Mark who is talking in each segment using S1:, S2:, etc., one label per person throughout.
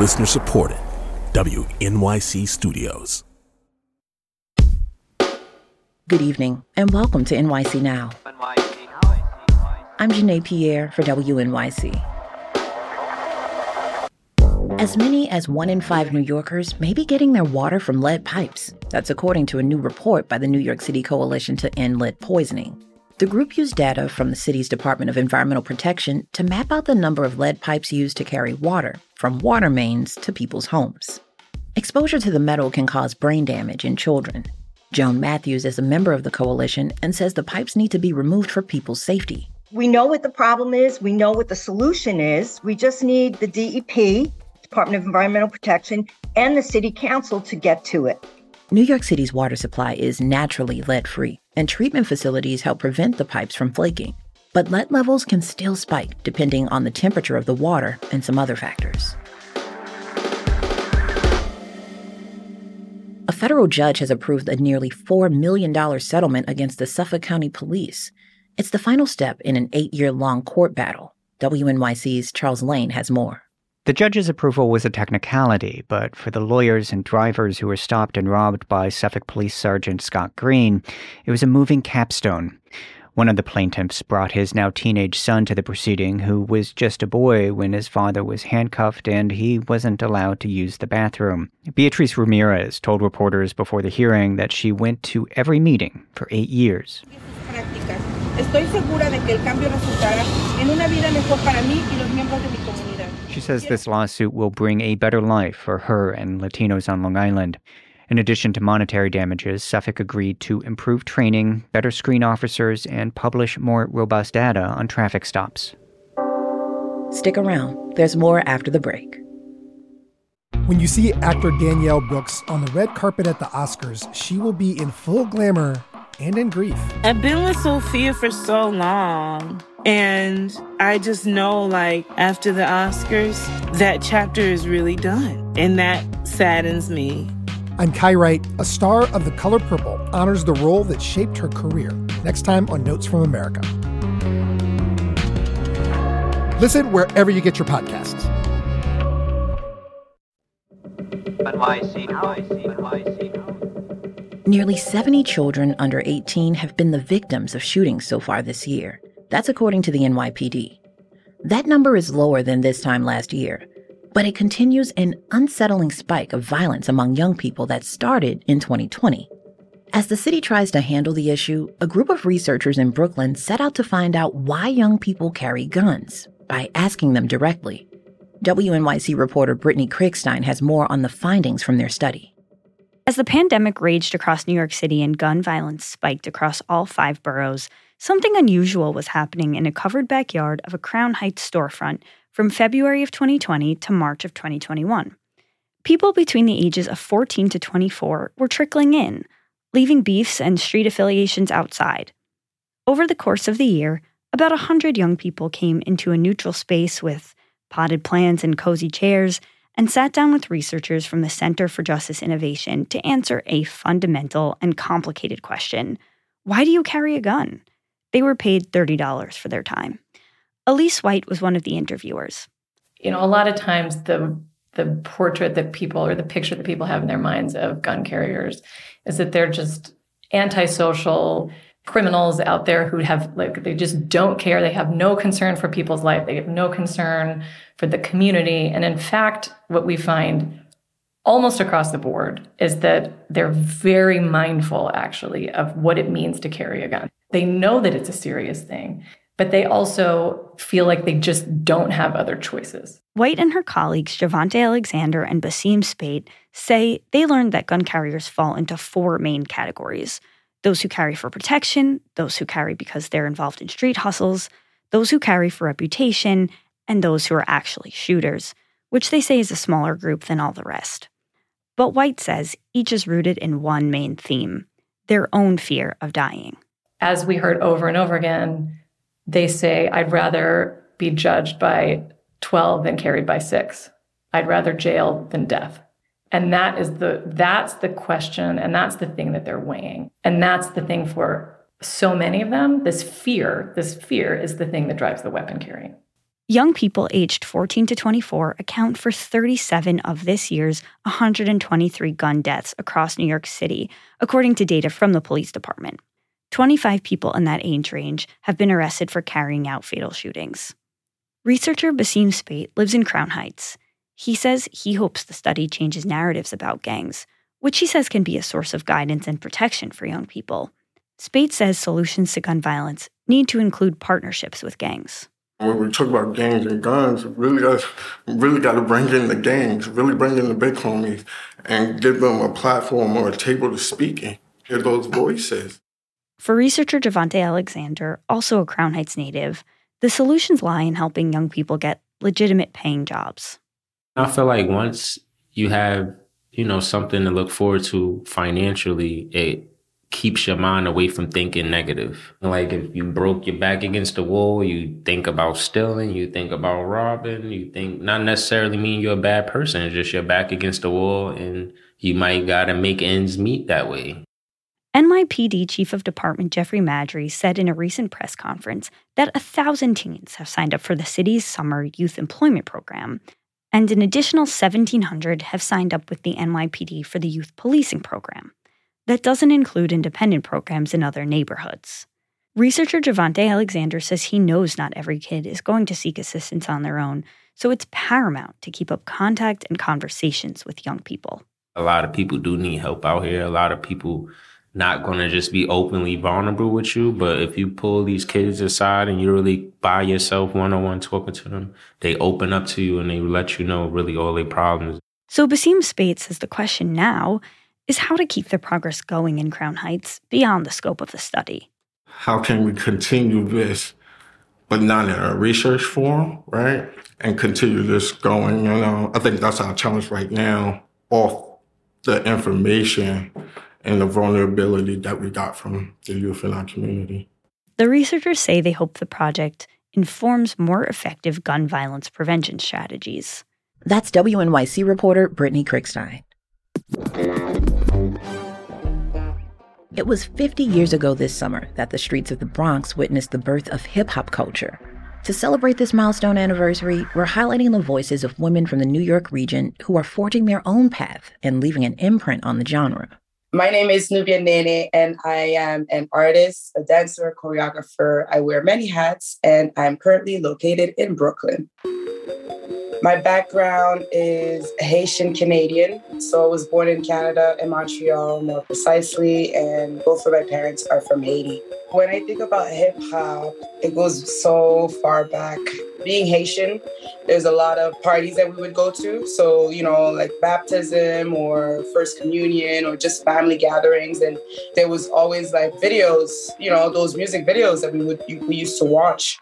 S1: Listener supported. WNYC Studios.
S2: Good evening, and welcome to NYC Now. I'm Janae Pierre for WNYC. As many as one in five New Yorkers may be getting their water from lead pipes. That's according to a new report by the New York City Coalition to End Lead Poisoning. The group used data from the city's Department of Environmental Protection to map out the number of lead pipes used to carry water from water mains to people's homes. Exposure to the metal can cause brain damage in children. Joan Matthews is a member of the coalition and says the pipes need to be removed for people's safety.
S3: We know what the problem is, we know what the solution is. We just need the DEP Department of Environmental Protection, and the City Council to get to it.
S2: New York City's water supply is naturally lead free, and treatment facilities help prevent the pipes from flaking. But lead levels can still spike depending on the temperature of the water and some other factors. A federal judge has approved a nearly $4 million settlement against the Suffolk County Police. It's the final step in an eight year long court battle. WNYC's Charles Lane has more.
S4: The judge's approval was a technicality, but for the lawyers and drivers who were stopped and robbed by Suffolk Police Sergeant Scott Greene, it was a moving capstone. One of the plaintiffs brought his now teenage son to the proceeding, who was just a boy when his father was handcuffed and he wasn't allowed to use the bathroom. Beatrice Ramirez told reporters before the hearing that she went to every meeting for eight years. Estoy segura de que el cambio resultará en una vida mejor para mí y los miembros de mi comunidad. She says this lawsuit will bring a better life for her and Latinos on Long Island. In addition to monetary damages, Suffolk agreed to improve training, better screen officers, and publish more robust data on traffic stops.
S2: Stick around, there's more after the break.
S5: When you see actor Danielle Brooks on the red carpet at the Oscars, she will be in full glamour and in grief.
S6: I've been with Sophia for so long. And I just know, like, after the Oscars, that chapter is really done. And that saddens me.
S5: I'm Kai Wright, a star of The Color Purple, honors the role that shaped her career. Next time on Notes from America. Listen wherever you get your podcasts.
S2: Nearly 70 children under 18 have been the victims of shootings so far this year. That's according to the NYPD. That number is lower than this time last year, but it continues an unsettling spike of violence among young people that started in 2020. As the city tries to handle the issue, a group of researchers in Brooklyn set out to find out why young people carry guns by asking them directly. WNYC reporter Brittany Kriegstein has more on the findings from their study.
S7: As the pandemic raged across New York City and gun violence spiked across all five boroughs, something unusual was happening in a covered backyard of a Crown Heights storefront from February of 2020 to March of 2021. People between the ages of 14 to 24 were trickling in, leaving beefs and street affiliations outside. Over the course of the year, about 100 young people came into a neutral space with potted plants and cozy chairs and sat down with researchers from the Center for Justice Innovation to answer a fundamental and complicated question Why do you carry a gun? They were paid $30 for their time. Elise White was one of the interviewers.
S8: You know, a lot of times the the portrait that people or the picture that people have in their minds of gun carriers is that they're just antisocial criminals out there who have like they just don't care they have no concern for people's life they have no concern for the community and in fact what we find almost across the board is that they're very mindful actually of what it means to carry a gun they know that it's a serious thing but they also feel like they just don't have other choices.
S7: White and her colleagues, Javante Alexander and Basim Spate, say they learned that gun carriers fall into four main categories those who carry for protection, those who carry because they're involved in street hustles, those who carry for reputation, and those who are actually shooters, which they say is a smaller group than all the rest. But White says each is rooted in one main theme their own fear of dying.
S8: As we heard over and over again, they say, I'd rather be judged by 12 than carried by six. I'd rather jail than death. And that is the that's the question and that's the thing that they're weighing. And that's the thing for so many of them, this fear, this fear is the thing that drives the weapon carrying.
S7: Young people aged 14 to 24 account for 37 of this year's 123 gun deaths across New York City, according to data from the police department. 25 people in that age range have been arrested for carrying out fatal shootings. Researcher Basim Spate lives in Crown Heights. He says he hopes the study changes narratives about gangs, which he says can be a source of guidance and protection for young people. Spate says solutions to gun violence need to include partnerships with gangs.
S9: When we talk about gangs and guns, really got really got to bring in the gangs, really bring in the big homies, and give them a platform or a table to speak in, hear those voices.
S7: For researcher Javante Alexander, also a Crown Heights native, the solutions lie in helping young people get legitimate paying jobs.
S10: I feel like once you have, you know, something to look forward to financially, it keeps your mind away from thinking negative. Like if you broke your back against the wall, you think about stealing, you think about robbing, you think not necessarily mean you're a bad person, it's just your back against the wall and you might gotta make ends meet that way.
S7: NYPD Chief of Department Jeffrey Maddrey said in a recent press conference that a thousand teens have signed up for the city's summer youth employment program, and an additional 1,700 have signed up with the NYPD for the youth policing program. That doesn't include independent programs in other neighborhoods. Researcher Javante Alexander says he knows not every kid is going to seek assistance on their own, so it's paramount to keep up contact and conversations with young people.
S10: A lot of people do need help out here. A lot of people not going to just be openly vulnerable with you. But if you pull these kids aside and you're really by yourself one on one talking to them, they open up to you and they let you know really all their problems.
S7: So Basim Spate says the question now is how to keep the progress going in Crown Heights beyond the scope of the study.
S9: How can we continue this, but not in a research form, right? And continue this going. You know, I think that's our challenge right now off the information and the vulnerability that we got from the youth in our community.
S7: The researchers say they hope the project informs more effective gun violence prevention strategies.
S2: That's WNYC reporter Brittany Kriegstein. It was 50 years ago this summer that the streets of the Bronx witnessed the birth of hip hop culture. To celebrate this milestone anniversary, we're highlighting the voices of women from the New York region who are forging their own path and leaving an imprint on the genre.
S11: My name is Nubian Néné, and I am an artist, a dancer, a choreographer. I wear many hats, and I'm currently located in Brooklyn. My background is Haitian Canadian. So I was born in Canada, in Montreal more precisely, and both of my parents are from Haiti. When I think about hip hop, it goes so far back. Being Haitian, there's a lot of parties that we would go to. So, you know, like baptism or first communion or just family gatherings. And there was always like videos, you know, those music videos that we would we used to watch.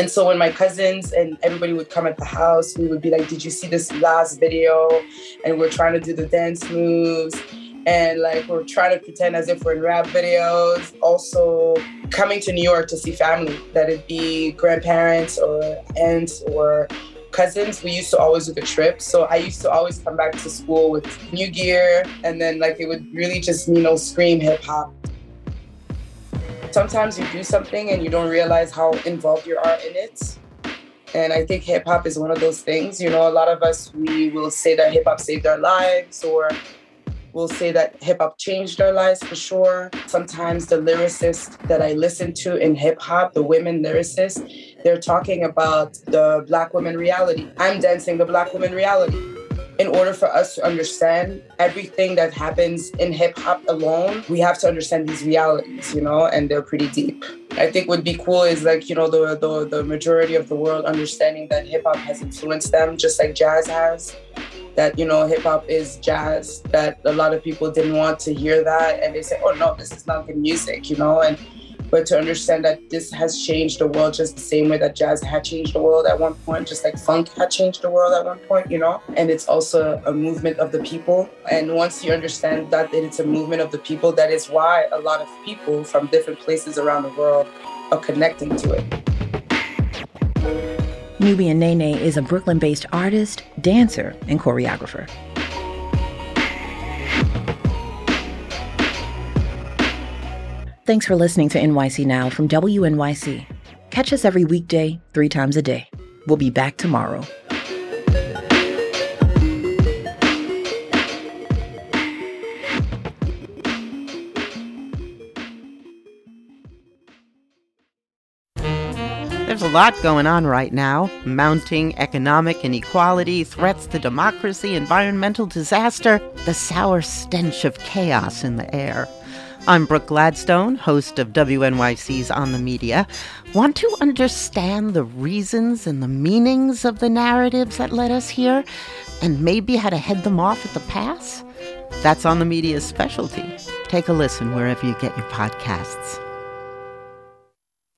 S11: And so when my cousins and everybody would come at the house, we would be like, Did you see this last video? And we're trying to do the dance moves. And like we're trying to pretend as if we're in rap videos. Also, coming to New York to see family, that it be grandparents or aunts or cousins, we used to always do the trip. So I used to always come back to school with new gear. And then like it would really just, you know, scream hip hop sometimes you do something and you don't realize how involved you are in it. And I think hip hop is one of those things. You know, a lot of us, we will say that hip hop saved our lives or we'll say that hip hop changed our lives for sure. Sometimes the lyricists that I listen to in hip hop, the women lyricists, they're talking about the black woman reality. I'm dancing the black woman reality in order for us to understand everything that happens in hip hop alone, we have to understand these realities, you know, and they're pretty deep. I think would be cool is like, you know, the, the, the majority of the world understanding that hip hop has influenced them, just like jazz has. That, you know, hip hop is jazz, that a lot of people didn't want to hear that. And they say, oh, no, this is not good music, you know, and but to understand that this has changed the world just the same way that jazz had changed the world at one point, just like funk had changed the world at one point, you know? And it's also a movement of the people. And once you understand that it's a movement of the people, that is why a lot of people from different places around the world are connecting to it.
S2: Nubian Néné is a Brooklyn based artist, dancer, and choreographer. Thanks for listening to NYC Now from WNYC. Catch us every weekday, three times a day. We'll be back tomorrow.
S12: There's a lot going on right now mounting economic inequality, threats to democracy, environmental disaster, the sour stench of chaos in the air. I'm Brooke Gladstone, host of WNYC's On the Media. Want to understand the reasons and the meanings of the narratives that led us here, and maybe how to head them off at the pass? That's On the Media's specialty. Take a listen wherever you get your podcasts.